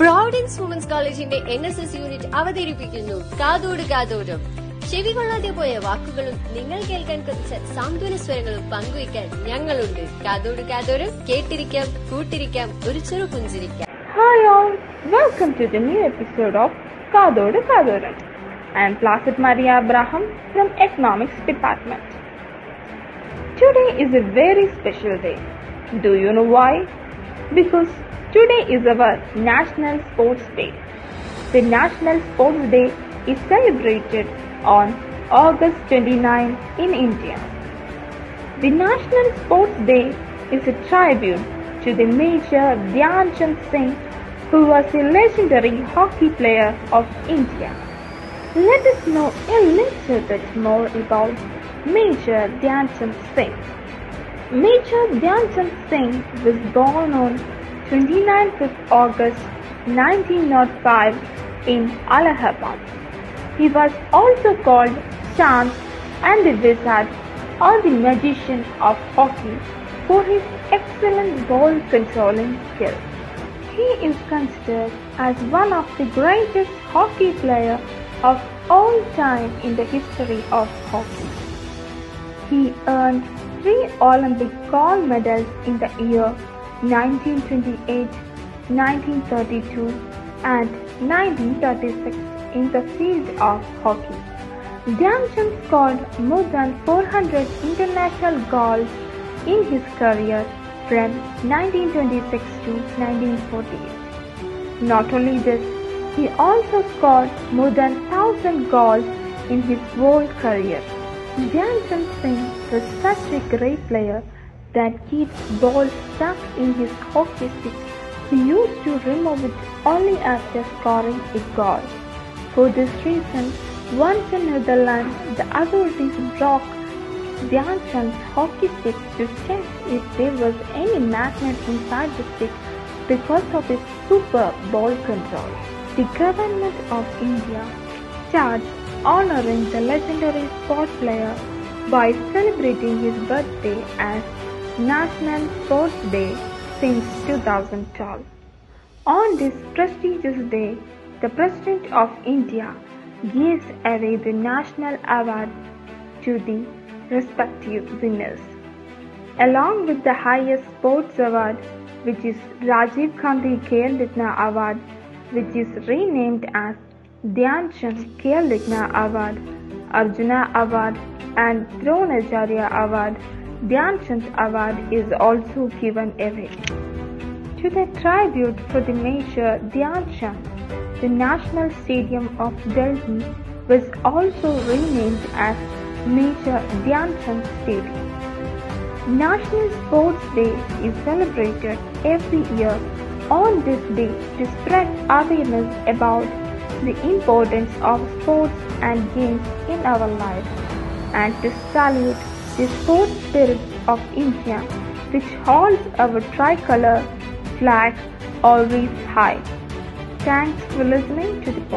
Providence women's കോളേജിന്റെ N S S unit അവതരിപ്പിക്കുന്നു. കാതോട് കാതോടും ചെവി കൊള്ളാതെ പോയ വാക്കുകളും നിങ്ങൾ കേൾക്കാൻ കുറച്ച് സാന്ത്വന സ്വരങ്ങളും പങ്കുവയ്ക്കാൻ ഞങ്ങളുണ്ട്. കാതോട് കാതോരം കേട്ടിരിക്കാം കൂട്ടിരിക്കാം ഒരു ചെറു പുഞ്ചിരിക്കാം. Hi all welcome to the new episode of കാതോട് കാതോരം. I'm Placid Maria Abraham from economics department today is a very special day do you know why because today is our National Sports Day. The National Sports Day is celebrated on August 29 in India. The National Sports Day is a tribute to the Major Dhyan Chand Singh, who was a legendary hockey player of India. Let us know a little bit more about Major Dhyan Chand Singh. Major Dhyan Chand Singh was born on 29th of August 1905 in Allahabad. He was also called Chand and the Wizard or the Magician of Hockey for his excellent ball controlling skills. He is considered as one of the greatest hockey players of all time in the history of hockey. He earned three Olympic gold medals in the year 1928, 1932 and 1936 in the field of hockey. Dhyanchand scored more than 400 international goals in his career from 1926 to 1948. Not only this, he also scored more than 1000 goals in his world career. Dhyanchand Singh was such a great player that keeps ball stuck in his hockey stick. He used to remove it only after scoring a goal. For this reason, once in Netherlands, the authorities broke Dhyanchand's hockey stick to check if there was any magnet inside the stick because of his superb ball control. The government of India starts honoring the legendary sport player by celebrating his birthday as National Sports Day since 2012. On this prestigious day, the President of India gives away the national award to the respective winners. Along with the highest sports award, which is Rajiv Gandhi Khel Ratna Award, which is renamed as Dhyan Chand Khel Ratna Award, Arjuna Award, and Dronacharya Award, Dhyan Chand Award is also given away. To the tribute for the Major Dhyan Chand, the National Stadium of Delhi was also renamed as Major Dhyan Chand Stadium. National Sports Day is celebrated every year on this day to spread awareness about the importance of sports and games in our lives and to salute the sports spirit of India which holds our tricolor flag always high. Thanks for listening to the podcast.